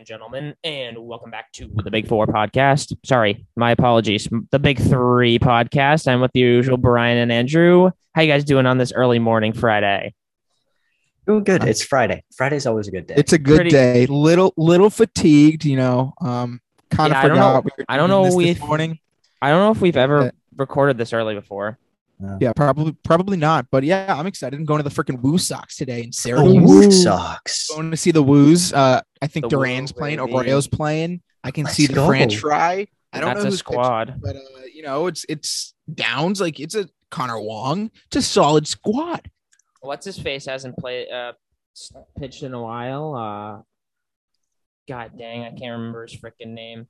and gentlemen, and welcome back to the Big Four podcast. Sorry, my apologies. The Big Three podcast. I'm with the usual Brian and Andrew. How you guys doing on this early morning Friday? Doing good. It's Friday. Friday's always a good day. It's a good Pretty- day. Little little fatigued, you know. Um, kind of Yeah, I don't forgot. know- we were I don't know this we- this morning. I don't know if we've ever Yeah. recorded this early before. Yeah, probably probably not. But yeah, I'm excited. I'm going to the freaking Woo Sox today in oh, Syracuse. Woo Sox. Going to see the Woos. Uh, I think The Woo, Duran's playing. baby. Oreo's playing. I can Let's see the go. French fry. I don't That's know a who's pitching, squad. but uh, you know, it's it's Downs. Like it's a Connor Wong. It's a solid squad. What's his face hasn't played uh pitched in a while. Uh, God dang, I can't remember his freaking name.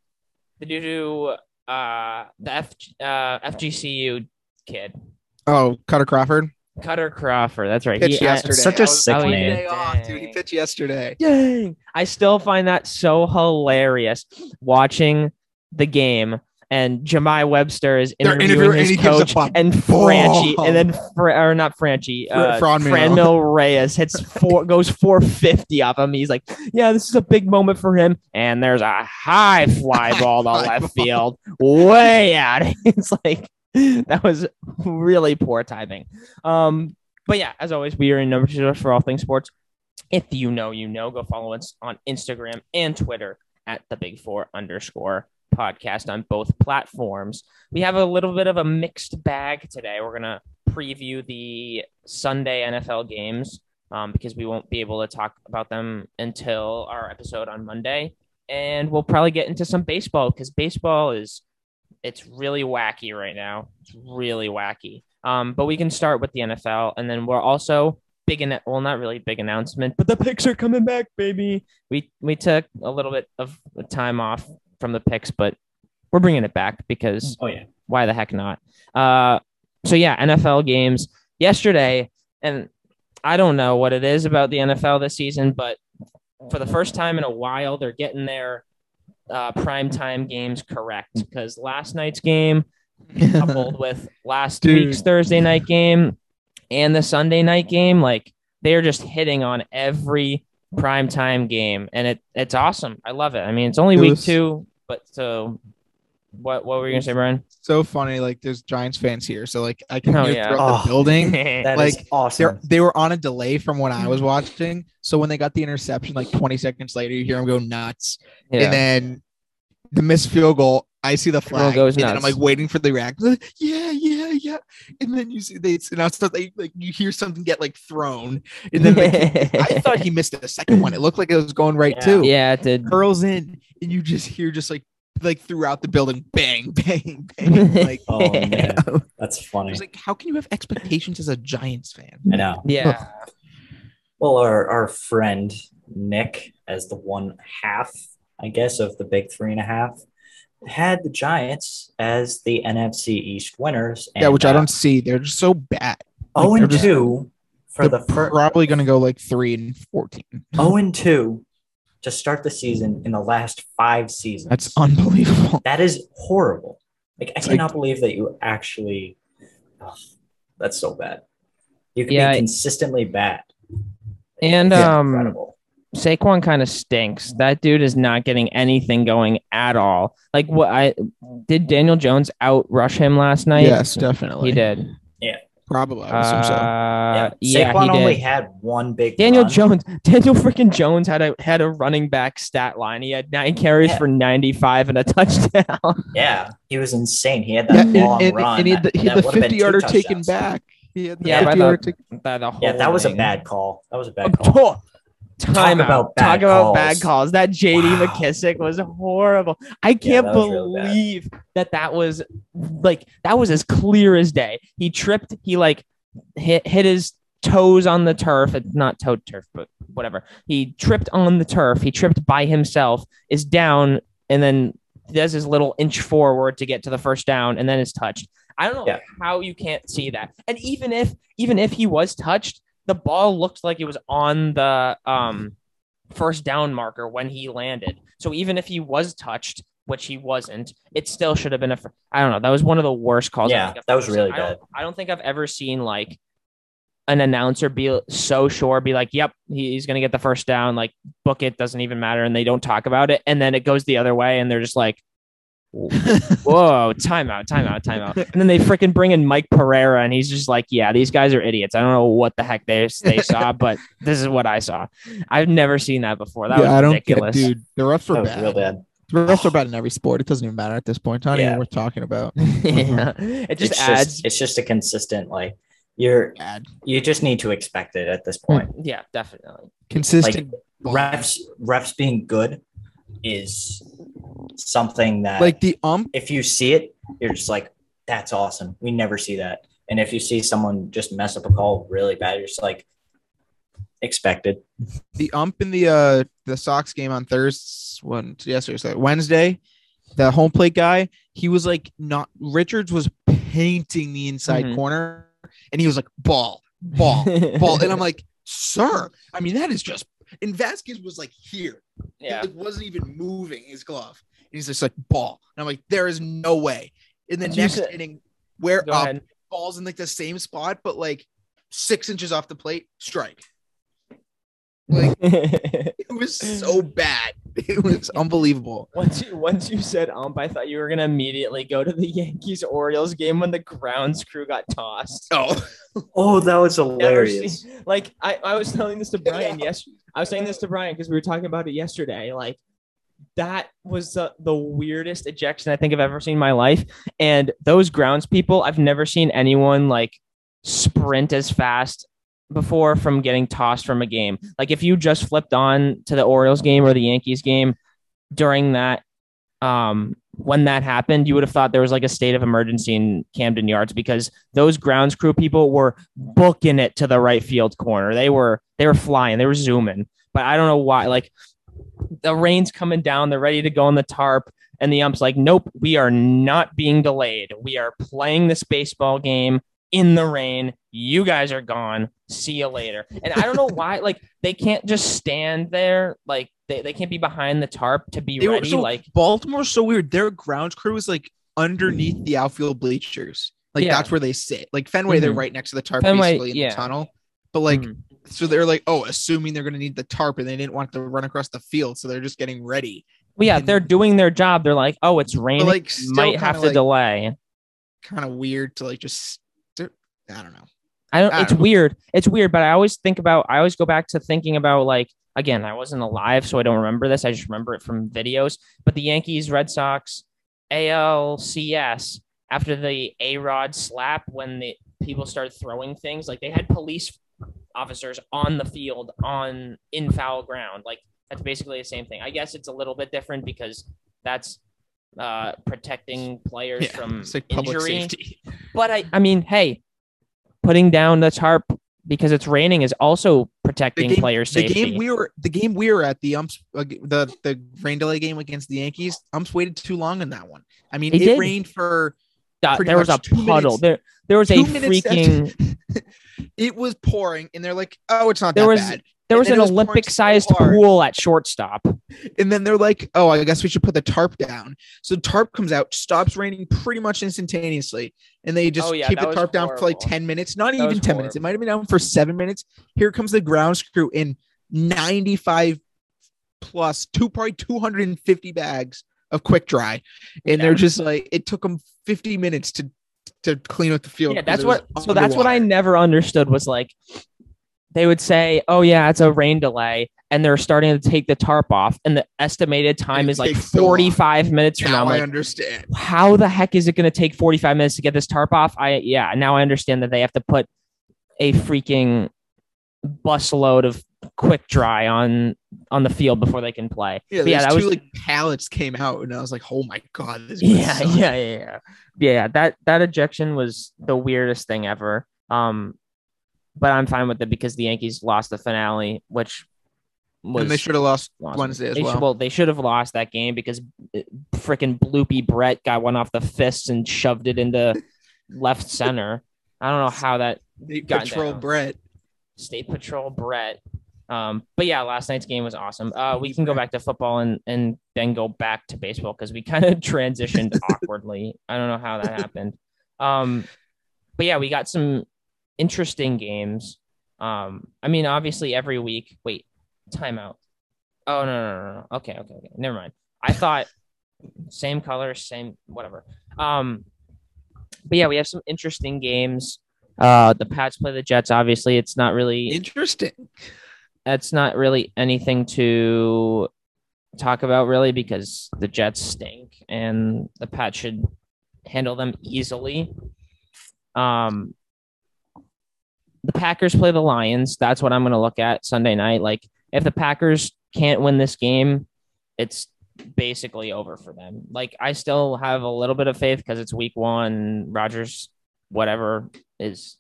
The dude who uh the F uh FGCU kid. Oh, Cutter Crawford Cutter Crawford. That's right. pitched He- I- yesterday. such a sick one name. day off, dude. He pitched yesterday. Dang. I still find that so hilarious watching the game and Jemai Webster is They're interviewing interviewing- his and he gives coach and Franchi Boom. and then Fr- or not Franchi Fr- uh, Franmil. Franmil Reyes hits four goes 450 off him. He's like, yeah, this is a big moment for him. And there's a high fly ball to High left ball. field, way out. It's like that was really poor timing. Um, but yeah, as always, we are in number two for all things sports. If you know, you know, go follow us on Instagram and Twitter at the Big Four underscore podcast on both platforms. We have a little bit of a mixed bag today. We're gonna preview the Sunday NFL games um, because we won't be able to talk about them until our episode on Monday, and we'll probably get into some baseball because baseball is it's really wacky right now. It's really wacky. Um, but we can start with the NFL, and then we're also big. An- well, not really big announcement, but the picks are coming back, baby. We we took a little bit of time off from the picks, but we're bringing it back because Oh yeah. why the heck not? Uh, so yeah, NFL games yesterday, and I don't know what it is about the NFL this season, but for the first time in a while, they're getting their uh, primetime games correct because last night's game coupled with last Dude. week's Thursday night game and the Sunday night game, like they're just hitting on every primetime game, and it it's awesome. I love it. I mean, it's only It week was- two, but so what? What were you gonna say, Brian? so funny. Like there's Giants fans here, so like I can Oh, hear yeah. throughout Oh. the building. That is Like, They're, awesome. they were on a delay from when I was mm. watching. So when they got the interception, like 20 seconds later, you hear them go nuts. yeah. And then the missed field goal, I see the flag. goes and I'm like waiting for the reaction. Yeah, yeah, yeah. And then you see they and I start like, like you hear something get like thrown. And then like, I thought he missed the second one. It looked like it was going right Yeah. too. yeah, it did. Curls in, and you just hear just like like throughout the building, bang, bang, bang. Like Oh man, that's funny. was like, how can you have expectations as a Giants fan? I know. yeah. Well, our our friend Nick, as the one half, I guess, of the big three and a half, had the Giants as the NFC East winners. yeah, which I uh, don't see. They're just so bad. Oh they're and just- two for They're the first. probably gonna go like three and fourteen. Oh and two to start the season in the last five seasons. That's unbelievable. That is horrible. Like I It's like- cannot believe that you actually. Ugh, that's so bad. You can Yeah, be consistently bad. And It's um, incredible. Saquon kind of stinks. That dude is not getting anything going at all. Like what I did Daniel Jones outrush him last night? yes, definitely. He did. Probably. I would assume so. Uh, yeah, yeah, Saquon he only did. had one big. Daniel run. Jones, Daniel freaking Jones had a had a running back stat line. He had nine carries Yeah. for ninety five and a touchdown. Yeah, he was insane. He had that and, long and, run. and he had the, he had the 50 yarder taken back. He had the Yeah, but 50 yarder the- taken The, the Yeah, that was a holding. bad call. That was a bad call. Time about out. bad Talk about calls. bad calls. That JD Wow. McKissic was horrible. I can't that was really believe that that was like that was as clear as day. He tripped. He like hit hit his toes on the turf. It's not toe turf, but whatever. He tripped on the turf. He tripped by himself. Is down and then does his little inch forward to get to the first down and then is touched. I don't know Yeah. how you can't see that. And even if even if he was touched, the ball looked like it was on the um first down marker when he landed. So even if he was touched, which he wasn't, it still should have been a. fir- I don't know. That was one of the worst calls. Yeah, that was really seen. I don't, bad. I don't think I've ever seen like an announcer be so sure, be like, "Yep, he's gonna get the first down." Like book it, doesn't even matter, and they don't talk about it, and then it goes the other way, and they're just like, "Whoa, timeout, timeout, timeout!" And then they freaking bring in Mike Pereira, and he's just like, "Yeah, these guys are idiots. I don't know what the heck they they saw, but this is what I saw. I've never seen that before. That yeah, was I don't ridiculous." get, dude. The refs That were bad. real bad. The refs are bad in every sport. It doesn't even matter at this point. It's not Yeah. even worth talking about. yeah, it just it's adds. just it's just a consistent like you're Bad. you just need to expect it at this point. Hmm. yeah, definitely. Consistent. Refs refs being good is something that like the ump if you see it, you're just like, that's awesome. We never see that. And if you see someone just mess up a call really bad, you're just like expected. the ump in the uh the Sox game on Thursday, when yesterday, so Wednesday, the home plate guy, he was like not Richards was painting the inside Mhm. corner, and he was like ball, ball, ball, and I'm like, sir, I mean that is just. And Vázquez was like here, yeah. it wasn't even moving his glove. And he's just like ball, and I'm like, there is no way. In the Did next say- inning, where Go up ahead. balls in like the same spot, but like six inches off the plate, strike. Like it was so bad. It was unbelievable. once you once you said ump, I thought you were gonna immediately go to the Yankees Orioles game when the grounds crew got tossed. Oh, Oh, that was hilarious. seen- like I, I was telling this to Brian. yesterday. I was saying this to Brian because we were talking about it yesterday. Like that was the, the weirdest ejection I think I've ever seen in my life. And those grounds people, I've never seen anyone like sprint as fast before from getting tossed from a game. Like if you just flipped on to the Orioles game or the Yankees game during that um when that happened, you would have thought there was like a state of emergency in Camden Yards because those grounds crew people were booking it to the right field corner. They were they were flying, they were zooming. But I don't know why. Like the rain's coming down, they're ready to go on the tarp, and the ump's like, "Nope, we are not being delayed. We are playing this baseball game in the rain. You guys are gone. See you later." And I don't know why. Like they can't just stand there. Like they, they can't be behind the tarp to be they were ready. so like Baltimore's so weird. Their ground crew is like underneath the outfield bleachers. Like Yeah. that's where they sit. Like Fenway, they're Mhm. right next to the tarp, Fenway, basically in yeah. the tunnel. But like, Mhm. So they're like, oh, assuming they're gonna need the tarp, and they didn't want to run across the field, so they're just getting ready. Well, yeah, And- they're doing their job. They're like, oh, it's raining. like, Might have to like- delay. Kind of weird to like just. I don't know. I don't. I It's don't know. weird. It's weird, but I always think about. I always go back to thinking about like again. I wasn't alive, so I don't remember this. I just remember it from videos. But the Yankees, Red Sox, ALCS after the A Rod slap when the people started throwing things, like they had police officers on the field on in foul ground. Like that's basically the same thing. I guess it's a little bit different because that's uh protecting players Yeah, from like injury. safety. But I, I mean, hey, putting down the tarp because it's raining is also The protecting game, player the game we were the game we were at the umps uh, the the rain delay game against the Yankees. Umps waited too long in that one. I mean, They it rained for There was a puddle. minutes- There, there was a freaking. it was pouring, and they're like, "Oh, it's not There that was- bad." There was an pouring Olympic-sized so pool at shortstop. And then they're like, "Oh, I guess we should put the tarp down." So the tarp comes out, stops raining pretty much instantaneously, and they just Oh, yeah, keep the tarp down for like ten minutes. Not That even was ten minutes. It might have been down for seven minutes. Here comes the ground crew in ninety-five plus two, probably two hundred and fifty bags of quick dry, and Yeah. they're just like, it took them fifty minutes to to clean up the field. Yeah, that's what. So that's what I never understood was like, they would say, "Oh yeah, it's a rain delay," and they're starting to take the tarp off, and the estimated time it is like so forty-five minutes from now. Now I like, understand. how the heck is it going to take 45 minutes to get this tarp off? I yeah, now I understand that they have to put a freaking busload of quick dry on on the field before they can play. Yeah, yeah, that two was like pallets came out, and I was like, "Oh my god, this." yeah, sucks. yeah, yeah, yeah, yeah. That that ejection was the weirdest thing ever. Um, but I'm fine with it because the Yankees lost the finale, which was and they should have lost awesome. Wednesday as They well. should- well, they should have lost that game because freaking bloopy Brett got one off the fists and shoved it into left center. I don't know how that They got patrol down. Brett. State Patrol Brett. Um, but yeah, last night's game was awesome. Uh, we can go back to football and and then go back to baseball because we kind of transitioned awkwardly. I don't know how that happened. Um, but yeah, we got some interesting games. Um, I mean, obviously every week. Wait, timeout. Oh no no no no. Okay okay okay. Never mind. I thought same color, same whatever. Um, but yeah, we have some interesting games. Uh, the Pats play the Jets. Obviously, it's not really Interesting. That's not really anything to talk about really because the Jets stink and the Pats should handle them easily. Um, the Packers play the Lions. That's what I'm going to look at Sunday night. Like if the Packers can't win this game, it's basically over for them. Like I still have a little bit of faith because it's week one. Rodgers, whatever, is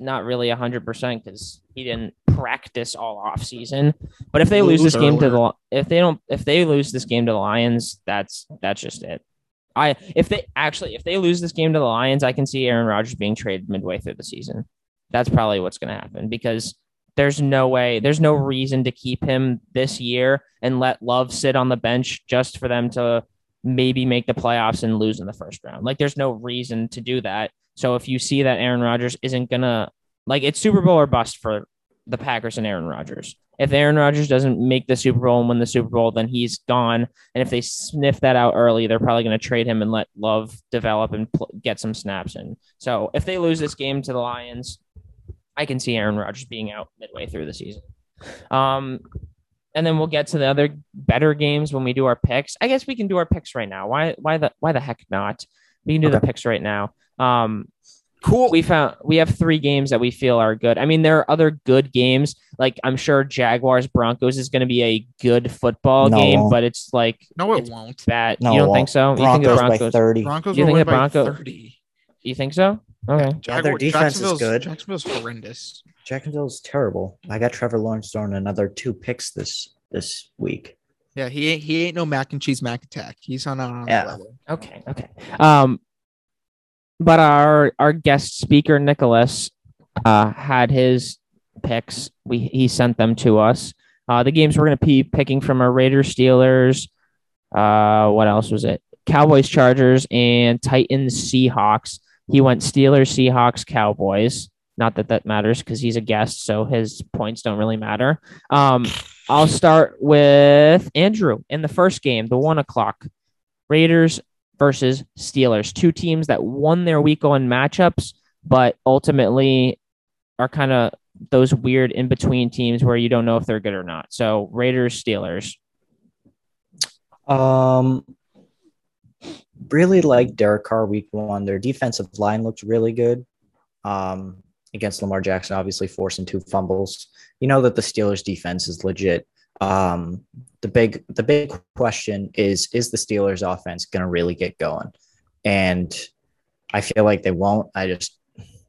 not really hundred percent because he didn't practice all off season. But if they lose this game to the if they don't if they lose this game to the Lions, that's that's just it. I if they actually if they lose this game to the Lions, I can see Aaron Rodgers being traded midway through the season. That's probably what's going to happen because there's no way, there's no reason to keep him this year and let Love sit on the bench just for them to maybe make the playoffs and lose in the first round. Like there's no reason to do that. So if you see that Aaron Rodgers isn't going to like it's Super Bowl or bust for the Packers and Aaron Rodgers. If Aaron Rodgers doesn't make the Super Bowl and win the Super Bowl, then he's gone. And if they sniff that out early, they're probably going to trade him and let Love develop and pl- get some snaps in. So if they lose this game to the Lions, I can see Aaron Rodgers being out midway through the season. Um, and then we'll get to the other better games when we do our picks. I guess we can do our picks right now. Why? Why the? Why the heck not? We can do the picks right now. Um, Cool. we found we have three games that we feel are good. I mean, there are other good games. Like I'm sure Jaguars Broncos is going to be a good football No, game, won't. but it's like no, it won't. bad. No, you don't think so? you think Broncos, the by Broncos? 30. Broncos You will think the by Bronco- 30. You think so? Okay. Jaguar, their defense is Jacksonville's- good. Jacksonville's horrendous. Jacksonville's terrible. I got Trevor Lawrence throwing another two picks this this week. Yeah, he ain't he ain't no mac and cheese mac attack. He's on on Yeah. level. Okay. Okay. Um, but our our guest speaker Nicholas uh had his picks. We he sent them to us. Uh, the games we're going to be picking from are Raiders, Steelers. Uh, what else was it? Cowboys, Chargers, and Titans, Seahawks. He went Steelers, Seahawks, Cowboys. Not that that matters because he's a guest, so his points don't really matter. Um, I'll start with Andrew in the first game, the one o'clock. Raiders versus Steelers, two teams that won their week one matchups, but ultimately are kind of those weird in between teams where you don't know if they're good or not. So Raiders, Steelers. Um, really like Derek Carr week one. Their defensive line looked really good. Um, against Lamar Jackson, obviously forcing two fumbles. You know that the Steelers defense is legit. Um, the big the big question is is the Steelers offense going to really get going? And I feel like they won't. I just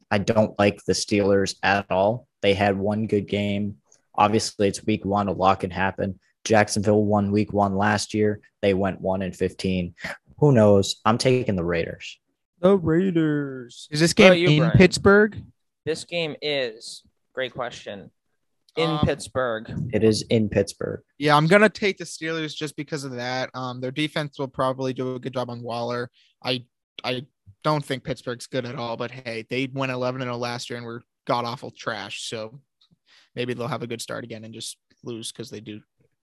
I don't like the Steelers at all. They had one good game. Obviously, it's week one. A lot can happen. Jacksonville won week one last year. They went one and fifteen. Who knows? I'm taking the Raiders. The Raiders. Is this game about you, in Brian? Pittsburgh? This game is great question. In Um, Pittsburgh. It is in Pittsburgh. Yeah, I'm gonna take the Steelers just because of that. Um, their defense will probably do a good job on Waller. I I don't think Pittsburgh's good at all, but hey, they went 11 and 0 last year and were god awful trash. So maybe they'll have a good start again and just lose because they do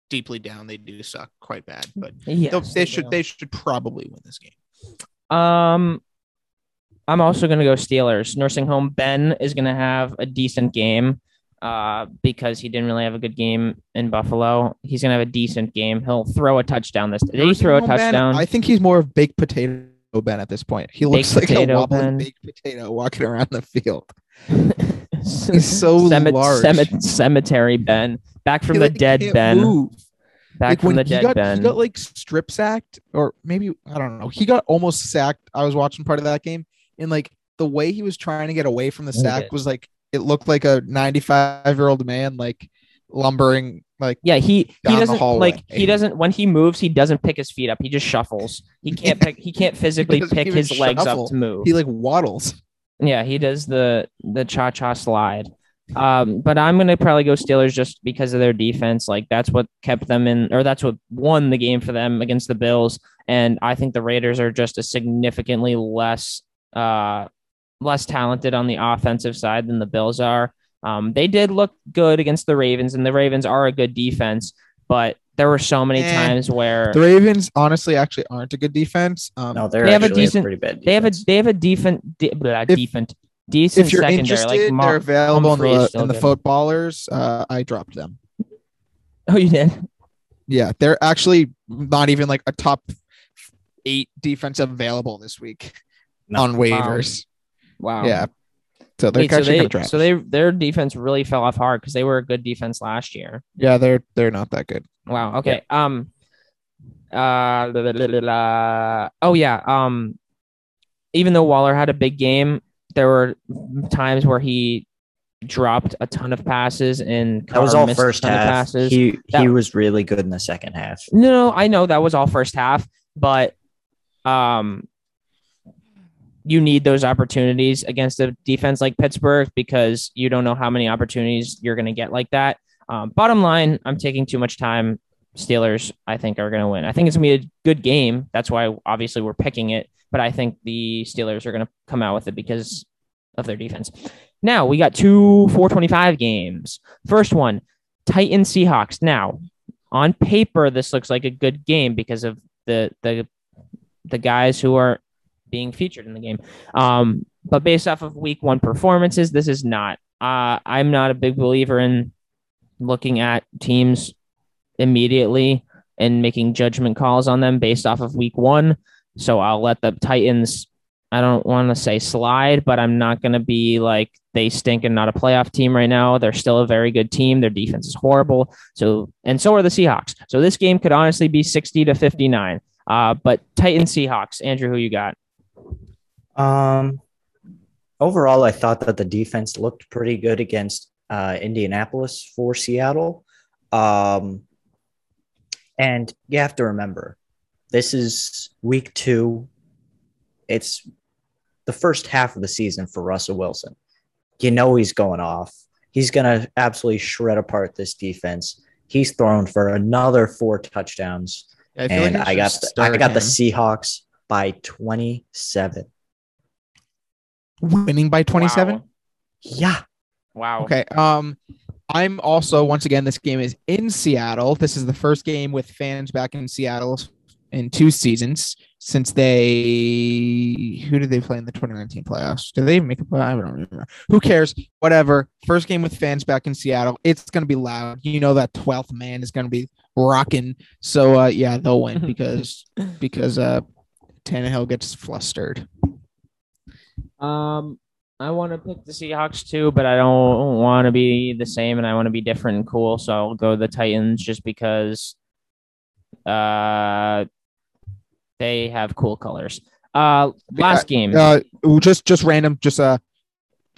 deeply down. They do suck quite bad, but Yes, they'll- they should they should probably win this game. Um, I'm also going to go Steelers. Nursing home Ben is going to have a decent game uh, because he didn't really have a good game in Buffalo. He's going to have a decent game. He'll throw a touchdown this. Did he throw a home Ben, touchdown? I think he's more of baked potato Ben at this point. He looks like a wobbling Ben. baked potato walking around the field. He's so large. cemet- cemetery Ben, back from He, the like, dead Ben, move. back like from the he dead got, Ben. he got like strip sacked, or maybe I don't know. He got almost sacked. I was watching part of that game, and like the way he was trying to get away from the sack was like it looked like a 95 year old man like lumbering like Yeah, he he doesn't like he doesn't when he moves he doesn't pick his feet up. He just shuffles. He can't pick. He can't physically doesn't pick his legs shuffle. up to move. he like waddles. Yeah, he does the the cha cha slide. Um, but I'm gonna probably go Steelers just because of their defense. Like that's what kept them in, or that's what won the game for them against the Bills. And I think the Raiders are just a significantly less uh less talented on the offensive side than the Bills are. Um, they did look good against the Ravens, and the Ravens are a good defense, but there were so many Eh, times where The Ravens honestly actually aren't a good defense. Um, No, they're They have a actually decent- pretty bad. they have a they have a defense de- blah, If- defense decent if you're secondary. interested, like Mar- they're available in Humphrey is the, in the footballers. Uh, I dropped them. oh, you did. Yeah, they're actually not even like a top eight defense available this week No. on waivers. Wow. Yeah, so they're Wait, so they kind so they their defense really fell off hard because they were a good defense last year. yeah, they're they're not that good. Wow. Okay. Um. Uh. la- la- la- la- la- Oh yeah. Um. Even though Waller had a big game, there were times where he dropped a ton of passes and That was all first half. passes. He That- he was really good in the second half. No, no, I know that was all first half, but um, you need those opportunities against a defense like Pittsburgh because you don't know how many opportunities you're going to get like that. Um, bottom line, I'm taking too much time. Steelers, I think, are going to win. I think it's going to be a good game. That's why, obviously, we're picking it. But I think the Steelers are going to come out with it because of their defense. Now we got two 425 games. First one, Titans Seahawks. Now, on paper, this looks like a good game because of the the the guys who are being featured in the game. Um, but based off of week one performances, this is not. Uh, I'm not a big believer in looking at teams immediately and making judgment calls on them based off of week one. So I'll let the Titans. I don't want to say slide, but I'm not going to be like they stink and not a playoff team right now. They're still a very good team. Their defense is horrible. So, and so are the Seahawks. So this game could honestly be 60 to 59. Uh, but Titans Seahawks, Andrew, who you got? Um, overall, I thought that the defense looked pretty good against uh, Indianapolis for Seattle. Um, and you have to remember, this is week two. It's the first half of the season for Russell Wilson. You know he's going off. He's going to absolutely shred apart this defense. He's thrown for another four touchdowns, I feel like and I got the, I got the. Seahawks by twenty seven. Winning by 27. Yeah. Wow. Okay. Um, I'm also once again this game is in Seattle. This is the first game with fans back in Seattle in two seasons since they who did they play in the 2019 playoffs? Did they make a play? I don't remember. Who cares? Whatever. First game with fans back in Seattle. It's gonna be loud. You know that 12th man is gonna be rocking. So uh, yeah, they'll win because because uh, Tannehill gets flustered. Um, I want to pick the Seahawks too, but I don't want to be the same, and I want to be different and cool. So I'll go the Titans just because, uh, they have cool colors. Uh, last game. Uh, just just random, just uh,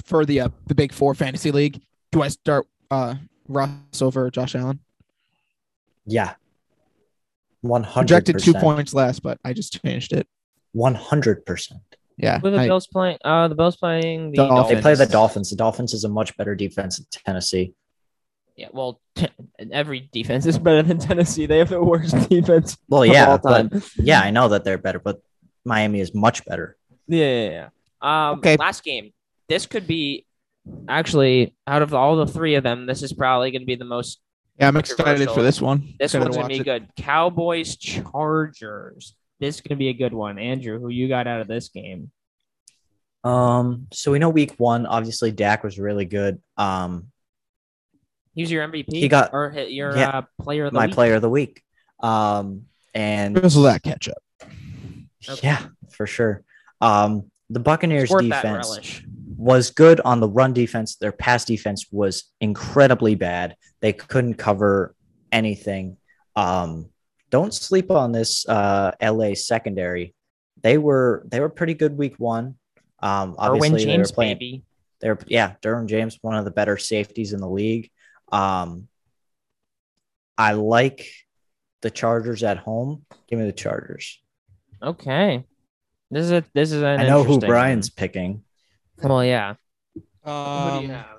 for the uh, the Big Four fantasy league. Do I start uh Russ over Josh Allen? Yeah. 100%. Projected two points less, but I just changed it. 100%. Yeah, Who are the I- Bills playing? Uh, the Bills playing the Dolphins. Dolphins. They play the Dolphins. The Dolphins is a much better defense than Tennessee. Yeah, well, t- every defense is better than Tennessee. They have the worst defense Well, of yeah, all but yeah, I know that they're better, but Miami is much better. Yeah, yeah, yeah. Um, Okay. last game. This could be actually out of all the three of them. This is probably going to be the most. yeah, I'm excited for this one. This one's going to be it. good. Cowboys Chargers. This is going to be a good one. Andrew, who you got out of this game? Um, so we know week one, obviously Dak was really good. Um, He's your MVP. He got- or hit your yeah, uh, player of the my week? player of the week. Um, and This will that catch up. Okay. yeah, for sure. Um, the Buccaneers Sport defense was good on the run defense. Their pass defense was incredibly bad. They couldn't cover anything. Um, don't sleep on this uh, LA secondary. They were they were pretty good week one. Um, Erwin obviously they were James, playing. baby. They're yeah, Derwin James, one of the better safeties in the league. Um, I like the Chargers at home. Give me the Chargers. Okay. This is a this is an I know who Brian's picking. one. Well, yeah. Who do Um, you have?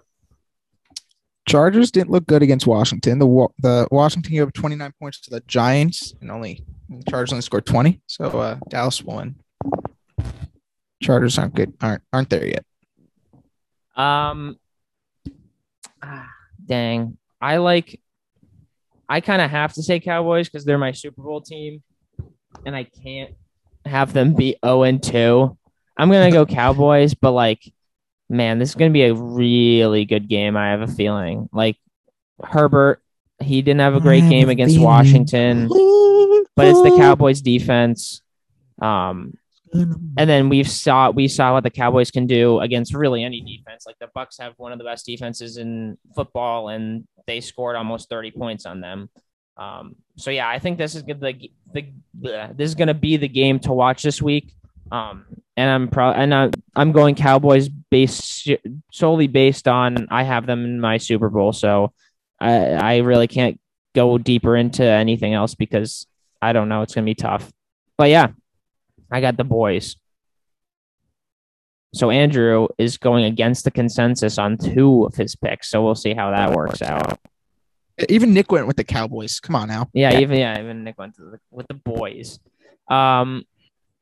Chargers didn't look good against Washington. The the Washington gave up 29 points to the Giants, and only the Chargers only scored 20. So uh, Dallas won. Chargers aren't good. aren't aren't there yet. Um, ah, dang. I like. I kind of have to say Cowboys because they're my Super Bowl team, and I can't have them be zero and two. I'm gonna go Cowboys, but like, man, this is gonna be a really good game. I have a feeling. Like Herbert, he didn't have a great game against Washington, but it's the Cowboys defense. Um, and then we've saw we saw what the Cowboys can do against really any defense. Like the Bucks have one of the best defenses in football, and they scored almost thirty points on them. Um, so yeah, I think this is good. The, the this is going to be the game to watch this week. Um, and I'm pro and I'm, I'm going Cowboys based solely based on I have them in my Super Bowl. So I I really can't go deeper into anything else because I don't know. It's gonna be tough. But yeah, I got the boys. So Andrew is going against the consensus on two of his picks. So we'll see how that works out. Even Nick went with the Cowboys. Come on now. Yeah, even yeah, even Nick went to the, with the boys. Um,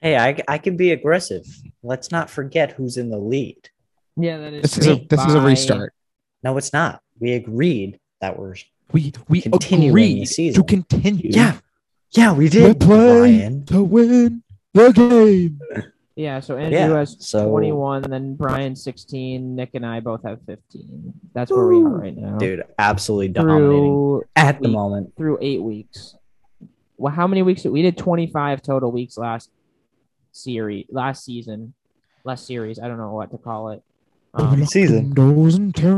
Hey, I, I can be aggressive. Let's not forget who's in the lead. yeah, that is. This is a this is a restart. No, it's not. We agreed that we're. We we Continuing the agreed season. to continue. Yeah, yeah, we we did. play Brian. to win the game. Yeah, so Andrew Yeah, has so- 21, then Brian 16, Nick and I both have 15. That's where we are right now. Dude, absolutely dominating through at the week- moment. through eight weeks. Well, how many weeks? Did, We did 25 total weeks last series, last season, last series. I don't know what to call it. Um, Season.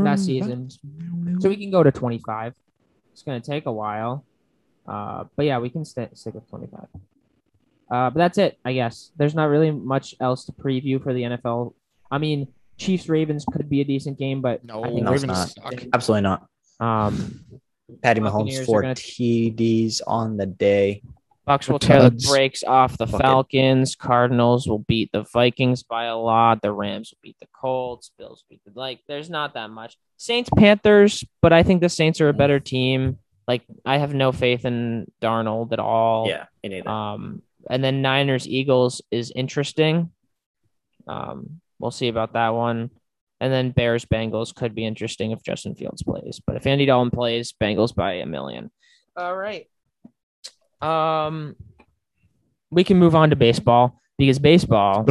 last season. so we can go to 25. It's going to take a while. Uh, but yeah, we can st- stick with 25. Uh, but that's it, I guess. There's not really much else to preview for the NFL. I mean, Chiefs Ravens could be a decent game, but No, I think No, it's Ravens not. suck. Absolutely not. um, Patty Buccaneers Mahomes are four gonna- TDs on the day. Bucks will tear the Tuds. brakes off the Fuck it. Falcons. Cardinals will beat the Vikings by a lot. The Rams will beat the Colts. Bills beat the like. There's not that much. Saints Panthers, but I think the Saints are a better team. Like I have no faith in Darnold at all. Yeah, me. Um, and then Niners Eagles is interesting. Um, we'll see about that one. And then Bears Bengals could be interesting if Justin Fields plays. But if Andy Dalton plays, Bengals by a million. All right. Um, we can move on to baseball because baseball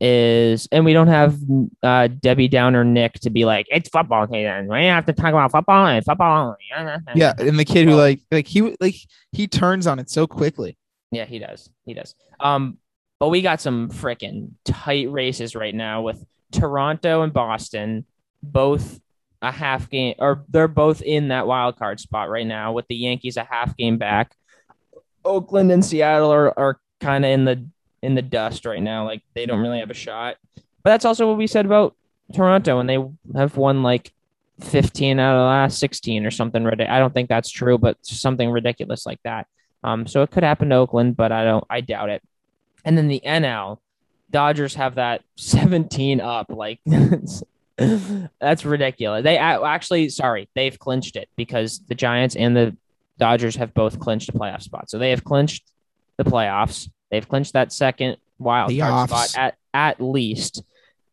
is, and we don't have uh, Debbie Downer Nick to be like, it's football season. We have to talk about football and football. Yeah, and the kid who like like he like he turns on it so quickly. Yeah, he does. He does. Um, but we got some freaking tight races right now with Toronto and Boston, both a half game, or they're both in that wild card spot right now. With the Yankees a half game back, Oakland and Seattle are, are kind of in the in the dust right now. Like they don't really have a shot. But that's also what we said about Toronto, and they have won like 15 out of the last 16 or something. I don't think that's true, but something ridiculous like that. Um, so it could happen to Oakland, but I don't. I doubt it. And then the NL Dodgers have that 17 up. Like that's ridiculous. They actually, sorry, they've clinched it because the Giants and the Dodgers have both clinched a playoff spot. So they have clinched the playoffs. They've clinched that second wild card Playoffs. spot at at least.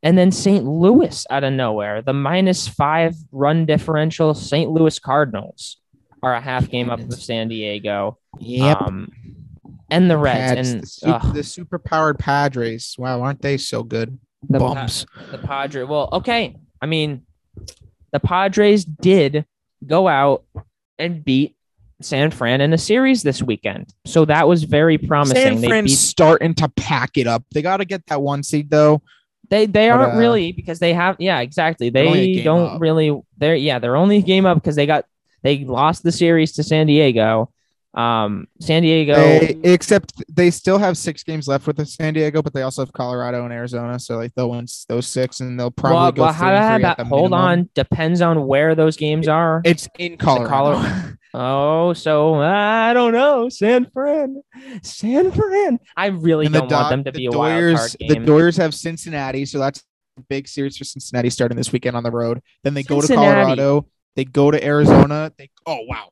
And then St. Louis out of nowhere, the minus five run differential St. Louis Cardinals are a half game up of San Diego. Yep. Um, and the Reds Pads, and the, super, the super powered Padres. Wow, aren't they so good? the, Pa- the Padres. Well, okay. I mean, the Padres did go out and beat San Fran in a series this weekend, so that was very promising. San they Fran's beat, starting to pack it up. They got to get that one seed though. they they but, aren't uh, really because they have yeah exactly they're only a they don't up. really they're yeah they're only game up because they got they lost the series to San Diego. Um, San Diego. They, except they still have six games left with the San Diego, but they also have Colorado and Arizona. So like they'll win those six, and they'll probably well, go well, three how three about at the hold minimum. on? Depends on where those games are. It's in Colorado. Colorado- Oh, so I don't know. San Fran, San Fran. I really And the don't want Do- them to the be a wild card Doyers, the game. Doyers have Cincinnati, so that's a big series for Cincinnati starting this weekend on the road. Then they go to Colorado, they go to Arizona. They oh wow,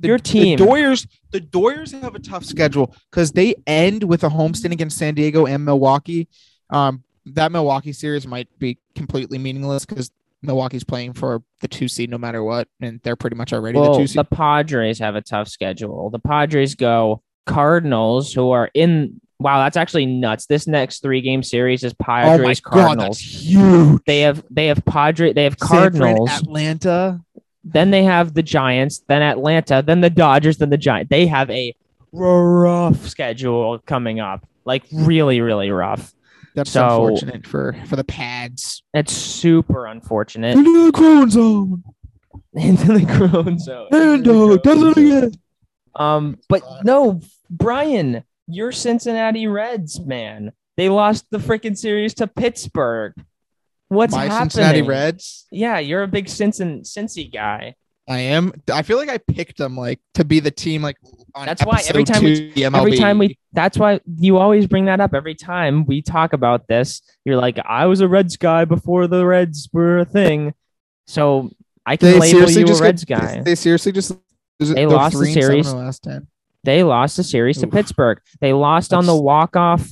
the, Your team. The Doyers, the Doyers have a tough schedule because they end with a homestand against San Diego and Milwaukee. Um, that Milwaukee series might be completely meaningless because Milwaukee's playing for the two seed no matter what, and they're pretty much already well, the two seed. the Padres have a tough schedule. The Padres go Cardinals, who are in. Wow, that's actually nuts. This next three game series is oh Padres god, Cardinals. that's huge. They have they have Padre they have Fran, Cardinals. Atlanta. then they have the Giants, then Atlanta, then the Dodgers, then the Giants. They have a rough schedule coming up. Like really, really rough. That's So- unfortunate for for the pads. It's super unfortunate. Into the crown zone. Into the crone zone. And does crone it again. Um, but no, Brian, you're Cincinnati Reds, man. They lost the freaking series to Pittsburgh. What's My happening? Cincinnati Reds. Yeah, you're a big Cincin Cincy guy. I am. I feel like I picked them like to be the team. Like on That's why every time we- two of the Every time we, that's why you always bring that up. Every time we talk about this, you're like, I was a Reds guy before the Reds were a thing. So I can they label you a Reds get- guy. They seriously just They lost the three and seven series. the last ten. They lost the series to Pittsburgh. They lost on the walk off.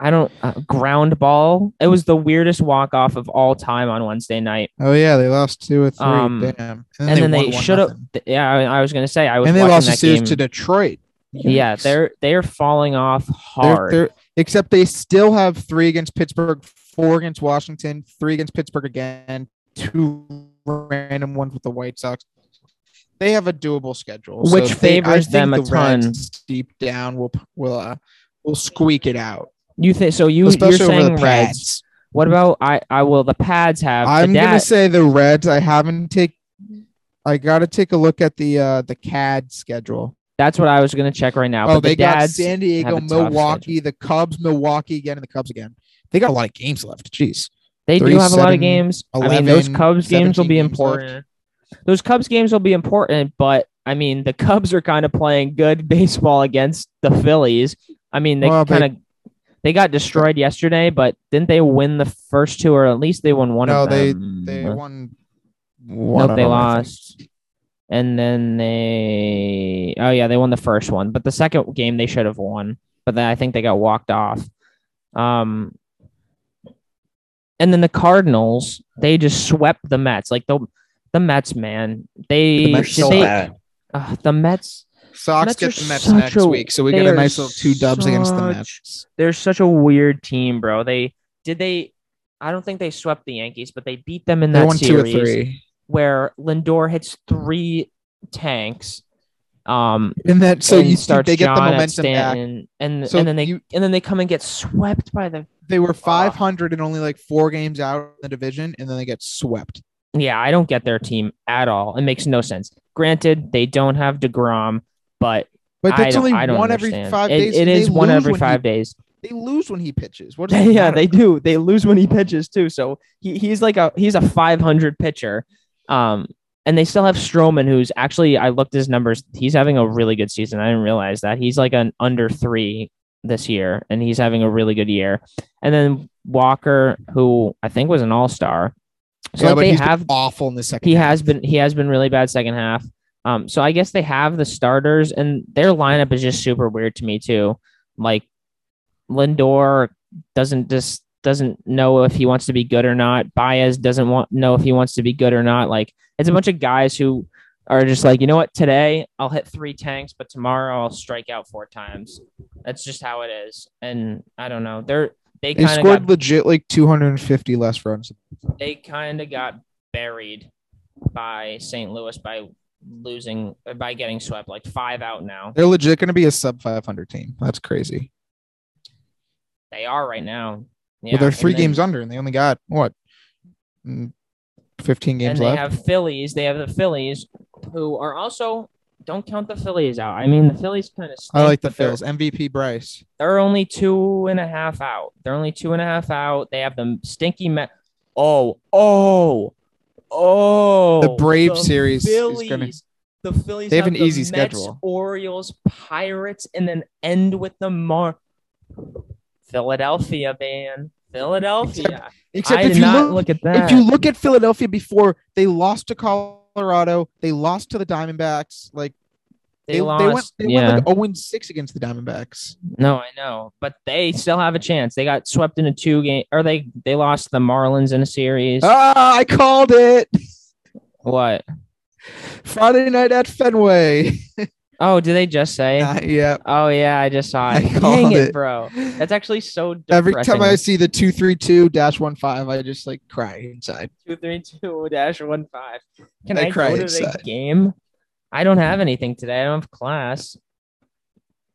I don't uh, ground ball. It was the weirdest walk off of all time on Wednesday night. Oh yeah, they lost two or three. Um, Damn. And then they, won one should have. Yeah, I, I was gonna say I was And they lost the series game. to Detroit. yeah, they're they're falling off They're- hard. they're- except they still have three against Pittsburgh, four against Washington, three against Pittsburgh again, two random ones with the White Sox. They have a doable schedule, so Which they- I favors think them a the Reds ton. Deep down, will will uh, will squeak it out, you think so? You you're especially over saying the Reds. What about I? I will. The pads have. I'm gonna say the Reds. I haven't take. I got to take a look at the uh the CAD schedule. That's what I was gonna check right now. Oh, but they the got San Diego, have a tough Milwaukee, the Cubs, Milwaukee again, and the Cubs again. They got a lot of games left. Jeez. They do three, have a lot of seven, games. I mean, those Cubs games will be games important. Those Cubs games will be important, but I mean, the Cubs are kind of playing good baseball against the Phillies. I mean, they Well, they- kind of they got destroyed yesterday, but didn't they win the first two, or at least they won one No, of they them? they they won. Nope, one of they them, lost. And then they, oh yeah, they won the first one, but the second game they should have won. But then I think they got walked off. Um, and then the Cardinals, they just swept the Mets. Like the the Mets, man, they The Mets are so they- bad. uh, the Mets. Sox Mets get the Mets next a- week, so we get a nice little two dubs against the Mets. They're such a weird team, bro. They did they. I don't think they swept the Yankees, but they beat them in They that won two or series three. where Lindor hits three tanks. Um, And that so and you starts they get the momentum back. Stanton, and So and then they you- and then they come and get swept by the. They were 500 and only like four games out in the division, and then they get swept. Yeah, I don't get their team at all. It makes no sense. Granted, they don't have deGrom, but But that's only one understand. every five It- days. it they one every five he, days. They lose when he pitches. What yeah, matter? they do. They lose when he pitches too. So he, he's like a he's a 500 pitcher. Um, and they still have Stroman, who's actually I looked his numbers. He's having a really good season. I didn't realize that he's like an under three this year, and he's having a really good year. And then Walker, who I think was an all star. So yeah, like, they have awful in the second. he half. has been he has been really bad second half. Um, so I guess they have the starters, and their lineup is just super weird to me too. Like Lindor doesn't just doesn't know if he wants to be good or not. Baez doesn't want know if he wants to be good or not. Like it's a bunch of guys who are just like, you know what, today I'll hit three tanks, but tomorrow I'll strike out four times. That's just how it is. And I don't know. They're they They scored got legit like 250 less runs. they kind of got buried by St. Louis by losing by getting swept like five out now. They're legit going to be a sub 500 team. That's crazy. They are right now. Yeah, well, they're three then- games under, and they only got what, Mm, 15 And games they left. have Phillies. They have the Phillies, who are also don't count the Phillies out. I mean, the Phillies kind of. I like the Phillies. MVP Bryce. They're only two and a half out. They're only two and a half out. They have the stinky Met. Oh, oh, oh! The Brave series is gonna- The Phillies. They have an the easy Mets, schedule. Orioles, Pirates, and then end with the Mar. Philadelphia, man. Philadelphia. Except I if you look, look at that. if you look at Philadelphia before, they lost to Colorado, they lost to the Diamondbacks. Like They, They, lost. they went they yeah. went like 0 6 against the Diamondbacks. No, I know, but they still have a chance. They got swept in a two game, or they they lost the Marlins in a series. Ah, I called it. what? Friday night at Fenway. Oh, did they just say? Uh, yeah. oh yeah, I just saw I it. Dang it, it. bro. That's actually so Every time I see the 232 15, I just like cry inside. two three two dash one five. Can I I, cry go to the game? I don't have anything today. I don't have class.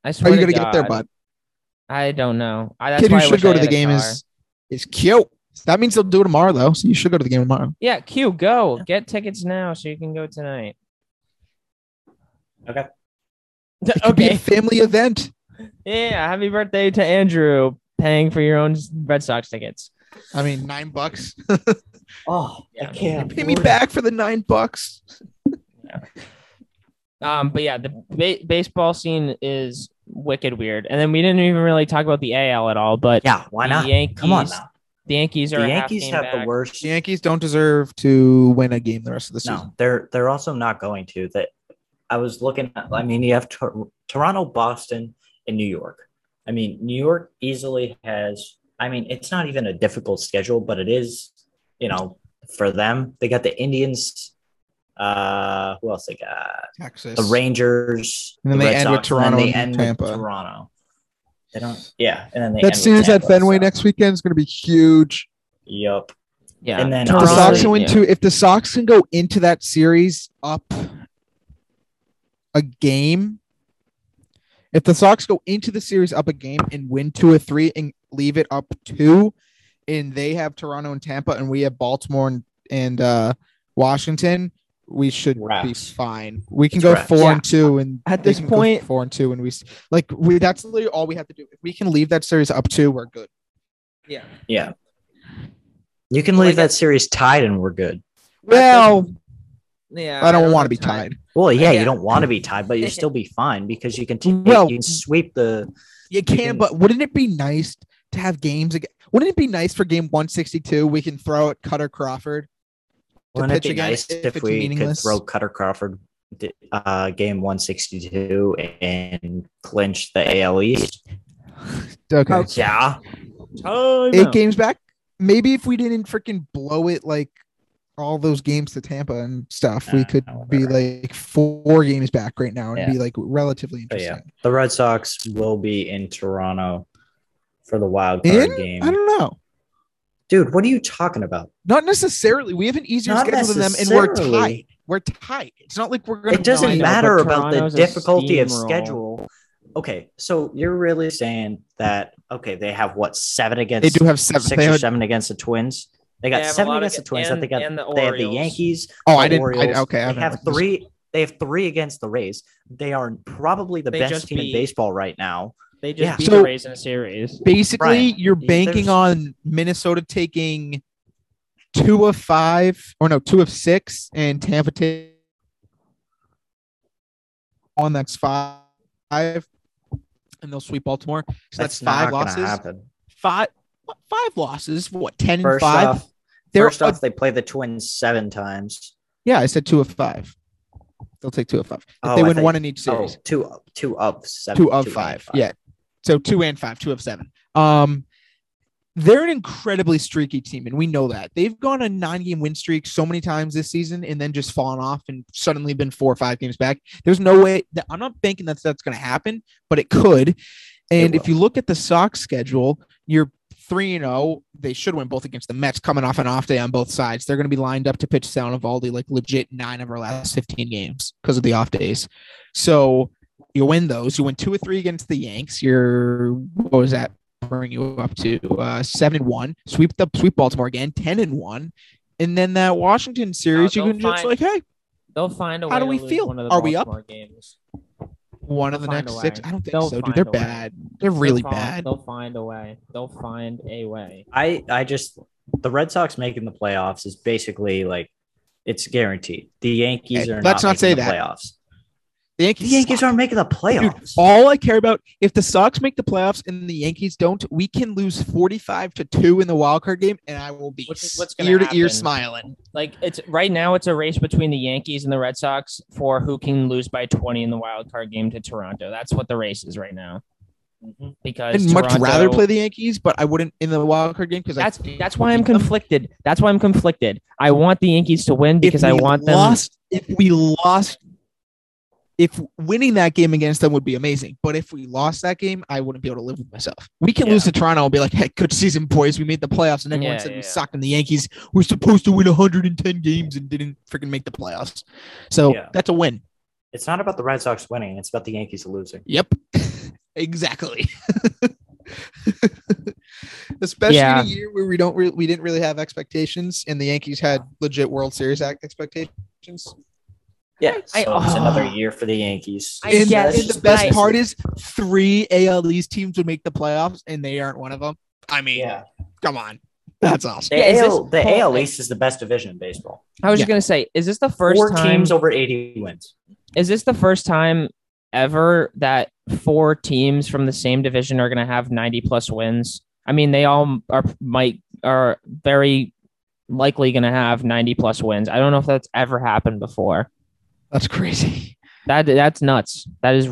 I How swear are you to gonna get there, bud? I don't know. I, that's Kid why who I should go I to the game car. is is cute. That means they'll do it tomorrow though. So you should go to the game tomorrow. yeah. Q, go get tickets now so you can go tonight. Okay. It could be a family event. Yeah. Happy birthday to Andrew. Paying for your own Red Sox tickets. I mean, nine bucks. Oh, Yeah. I can't. Pay me back for the nine bucks. Um, but yeah, the ba- baseball scene is wicked weird. And then we didn't even really talk about the AL at all. But Yeah, why not? Yankees, Come on now. The Yankees are The a half Yankees game have back. the worst. The Yankees don't deserve to win a game the rest of the season. No, they're they're also not going to. That I was looking at. I mean, you have Tor- Toronto, Boston, and New York. I mean, New York easily has. I mean, it's not even a difficult schedule, but it is. You know, for them, they got the Indians. Uh, who else they got? Texas. The Rangers. And then the they Red end with Sox, and Toronto then they and end Tampa. with Toronto. They don't. Yeah, and then they that end with series at Fenway so- next weekend is going to be huge. Yep. Yeah. And then If the Toronto- Sox can win two. If the Sox can go into that series up a game, if the Sox go into the series up a game and win two or three and leave it up two, and they have Toronto and Tampa, and we have Baltimore and, and uh, Washington, we should be fine. We can It's go wraps. four Yeah. and two, and At this point- four and two, and we like we. That's literally all we have to do. If we can leave that series up two, we're good. yeah. Yeah. You can Like leave that series tied, and we're good. Well, Yeah. I don't know want to be tied. tied. Well, yeah, Yeah. you don't want to be tied, but you'll still be fine because you can t- Well- you can sweep the. You can, can- but wouldn't it be nice to have games again? Wouldn't it be nice for game 162? We can throw at Kutter Crawford. Wouldn't it be nice if if, we could throw Kutter Crawford uh, game 162 and clinch the AL East? Okay. Okay. Yeah. Eight games back. Maybe if we didn't freaking blow it like all those games to Tampa and stuff, we Uh, could be like four games back right now and Yeah. be like relatively But yeah, interesting. the Red Sox will be in Toronto for the wild card In? game. I don't know. Dude, what are you talking about? Not necessarily. We have an easier Not schedule than them, and we're necessarily. tight. We're tight. It's not like we're gonna. It doesn't matter about the Toronto's a difficulty of steamroll. schedule. Okay, so you're really saying that okay, they have what seven against? They do have seven. six They or have, seven against the Twins. They got They seven against the Twins. and- they got the they have the Yankees. oh, the I didn't. I, Orioles. okay, I they haven't have this- three. They have three against the Rays. They are probably the They best just team in baseball right now. They just Yeah. beat So- the Rays in a series. Basically, Brian, you're banking on Minnesota taking two of five, or no, two of six, and Tampa taking one that's five, and they'll sweep Baltimore. So that's, not five gonna losses. happen. Five, five losses. What ten and First five? off, They're first off, they play the Twins seven times. yeah, I said two of five. They'll take two of five. If Oh, they win think- one in each Oh, series. two of two of seven. two of five. Yeah. So two and five, two of seven. Um, they're an incredibly streaky team, and we know that they've gone a nine-game win streak so many times this season, and then just fallen off and suddenly been four or five games back. There's no way that I'm not banking that that's going to happen, but it could. And It if you look at the Sox schedule, you're three and zero. They should win both against the Mets, coming off an off day on both sides. They're going to be lined up to pitch Sale Eovaldi like legit nine of our last 15 games because of the off days. So you win those. You win two or three against the Yanks. You're what was that? Bring you up to uh, seven and one. Sweep the sweep Baltimore again, ten and one, and then that Washington series. you they'll can just like, hey, They'll find a way. How do we feel? One of the Are we up? Games. one of the They'll find next six. I don't think They'll so, dude. They're bad. They're really They'll find- bad. They'll find a way. They'll find a way. I I just the Red Sox making the playoffs is basically like it's guaranteed. The Yankees Hey, are let's not, not say the that. playoffs. The The Yankees. Yankees suck. aren't making the Dude, playoffs. all I care about if the Sox make the playoffs and the Yankees don't, we can lose 45 to 2 in the wild card game and I will be Which what's gonna ear to ear smiling. Like it's right now, it's a race between the Yankees and the Red Sox for who can lose by 20 in the wild card game to Toronto. That's what the race is right now. Mhm. Because I'd much Toronto- rather play the Yankees, but I wouldn't in the wild card game because That's that's why I'm conflicted. That's why I'm conflicted. I want the Yankees to win because I want them. lost, If we lost, if winning that game against them would be amazing, but if we lost that game, I wouldn't be able to live with myself. We can Yeah. lose to Toronto and be like, "Hey, good season, boys. We made the playoffs," and everyone Yeah, said yeah, we yeah. sucked, and the Yankees were supposed to win 110 games and didn't freaking make the playoffs. So Yeah. that's a win. It's not about the Red Sox winning. It's about the Yankees losing. Yep, exactly. Especially Yeah. in a year where we don't re- we didn't really have expectations, and the Yankees had legit World Series ac- expectations. Yeah, so I- it's another year for the Yankees. I and, guess, and the best I- part is three AL East teams would make the playoffs, and they aren't one of them. I mean, yeah, come on, that's awesome. the Yeah, is AL, the hold- AL East is the best division in baseball. I was Yeah. just gonna say, is this the first Four time? teams over 80 wins. is this the first time ever that four teams from the same division are gonna have 90 plus wins? I mean, they all are might are very likely gonna have 90 plus wins. I don't know if that's ever happened before. That's crazy. That that's nuts. That is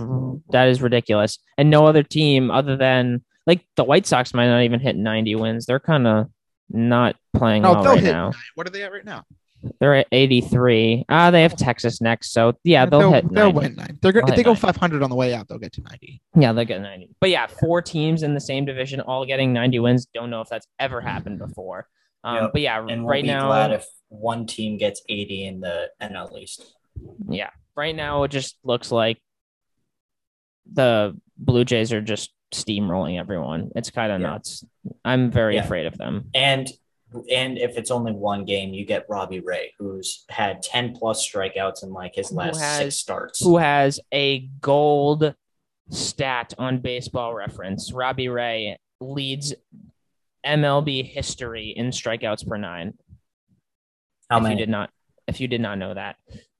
that is ridiculous. And no other team other than like the White Sox might not even hit 90 wins. They're kind of not playing No, well they'll right hit. now. nine. What are they at right now? They're at 83. Ah, they have Texas next, so yeah, they'll, they'll, hit. they'll 90. win nine. They're go- They'll if they hit go 90. 500 on the way out, they'll get to 90. Yeah, they'll get 90. But yeah, four teams in the same division all getting 90 wins. Don't know if that's ever happened before. Um, Yep. But yeah, And we'll right be now, glad if one team gets 80 in the NL East. Yeah, right now it just looks like the Blue Jays are just steamrolling everyone. It's kind of Yeah. nuts. I'm very Yeah. afraid of them. And and if it's only one game, you get Robbie Ray, who's had 10 plus strikeouts in like his last has- six starts. Who has a gold stat on baseball reference? Robbie Ray leads MLB history in strikeouts per nine. How if many? you did not if you did not know that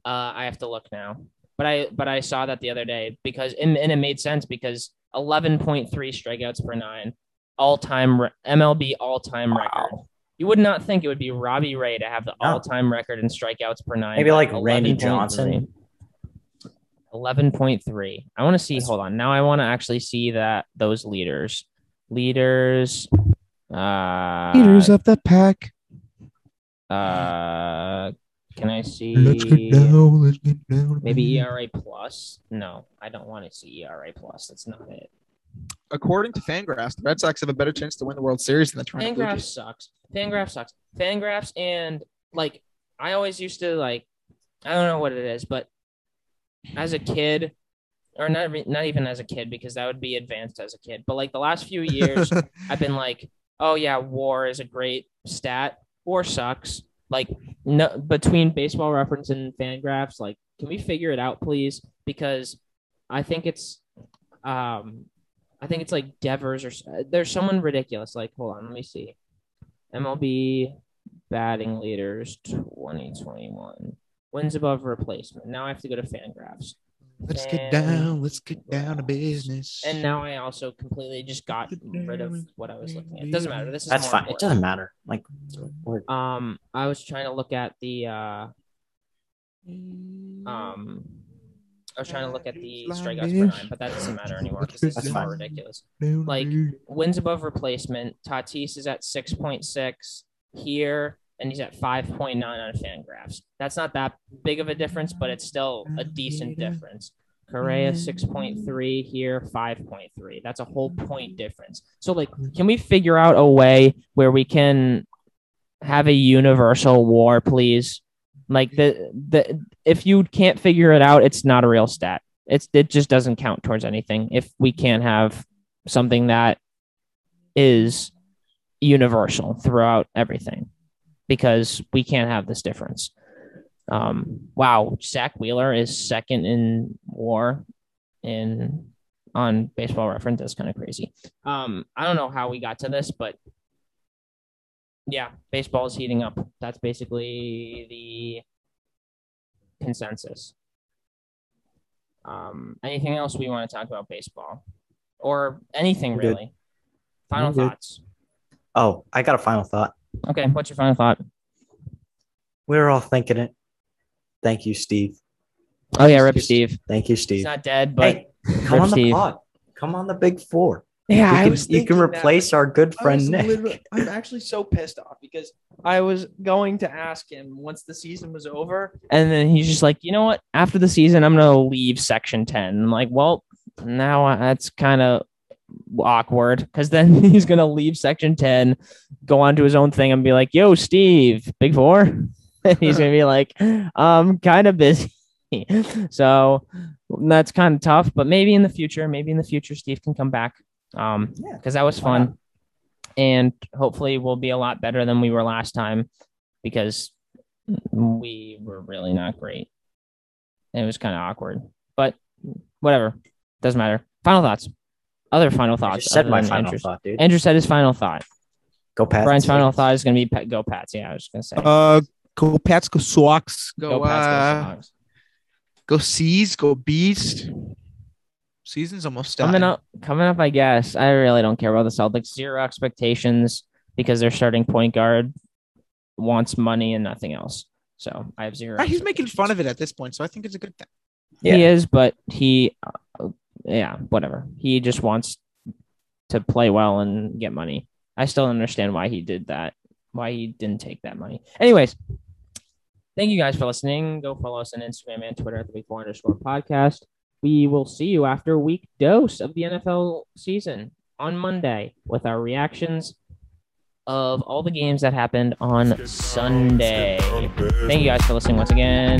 uh, i have to look now. But i but i saw that the other day because and, and it made sense because 11.3 strikeouts per nine all-time re- mlb all-time record. You would not think it would be robbie ray to have the No. all-time record in strikeouts per nine Maybe but like Randy Johnson. 11.3 i want to see That's- hold on. Now i want to actually see that those leaders. Leaders uh Leaders of the pack. uh can i see Let's get down. Let's get down. Maybe ERA plus. No, I don't want to see ERA plus. That's not it. According to Fangraphs, the Red Sox have a better chance to win the World Series than the Toronto Blue Fangraphs Jays. sucks. Fangraphs sucks. Fangraphs and like I always used to like I don't know what it is, but as a kid, or not re- not even as a kid because that would be advanced as a kid. But like the last few years, I've been like, oh yeah, WAR is a great stat. WAR sucks. Like no between baseball reference and Fangraphs, like can we figure it out, please? Because I think it's um I think it's like Devers or there's someone ridiculous. Like hold on, let me see. MLB batting leaders 2021 wins above replacement. Now I have to go to Fangraphs. Let's get down. Let's get down to business. And now I also completely just got rid of what I was looking at. It doesn't matter. This is That's more fine. It doesn't matter. Like, Um, I was trying to look at the uh, um, I was trying to look at the strikeouts per nine, but that doesn't matter anymore because this That's is more ridiculous. like, Wins above replacement. Tatis is at six point six here, and he's at five point nine on Fangraphs. That's not that big of a difference, but it's still a decent difference. Correa six point three here, five point three. That's a whole point difference. So, like, can we figure out a way where we can have a universal war, please? Like the the if you can't figure it out, it's not a real stat. It's it just doesn't count towards anything if we can't have something that is universal throughout everything because we can't have this difference. Um, wow, Zack Wheeler is second in WAR in on Baseball Reference. That's kind of crazy. Um, I don't know how we got to this, but yeah, baseball is heating up. That's basically the consensus. Um, anything else we want to talk about baseball or anything really? Final thoughts. Oh, I got a final thought. Okay, what's your final thought? We're all thinking it. Thank you, Steve. Oh yeah, Rip Steve. Thank you, He's Steve. not dead, but hey, come Rip on the pod. Come on the big four. yeah, you I can, was you can thinking that. replace our good I friend was Nick. literally- I'm actually so pissed off because I was going to ask him once the season was over, and then he's just like, you know what? After the season, I'm gonna leave Section Ten. I'm like, well, now that's kind of awkward because then he's gonna leave Section Ten, go on to his own thing, and be like, yo, Steve, Big Four. and he's gonna be like, um, kind of busy. so that's kind of tough, but maybe in the future, maybe in the future, Steve can come back. Um, Yeah, because that was fun. And hopefully we'll be a lot better than we were last time because we were really not great. It was kind of awkward, but whatever. Doesn't matter. Final thoughts. Other final I thoughts. just said my final Andrew's. thought, dude. Andrew said his final thought. Go Pats. Brian's final thought is going to be Pat, go Pats. Yeah, I was going to say. Uh, go Pats, go Sox, go, go Pats, uh, go Sox. go C's, go Beast. Season's almost done. Coming up, coming up, I guess. I really don't care about the Celtics. Zero expectations because their starting point guard wants money and nothing else. So I have zero. Ah, He's making fun of it at this point, so I think it's a good thing. Yeah. He is, but he, uh, yeah, whatever. He just wants to play well and get money. I still don't understand why he did that. Why he didn't take that money. Anyways, thank you guys for listening. Go follow us on Instagram and Twitter at the Big Four underscore podcast. We will see you after week dose of the NFL season on Monday with our reactions of all the games that happened on Sunday. Thank you guys for listening once again.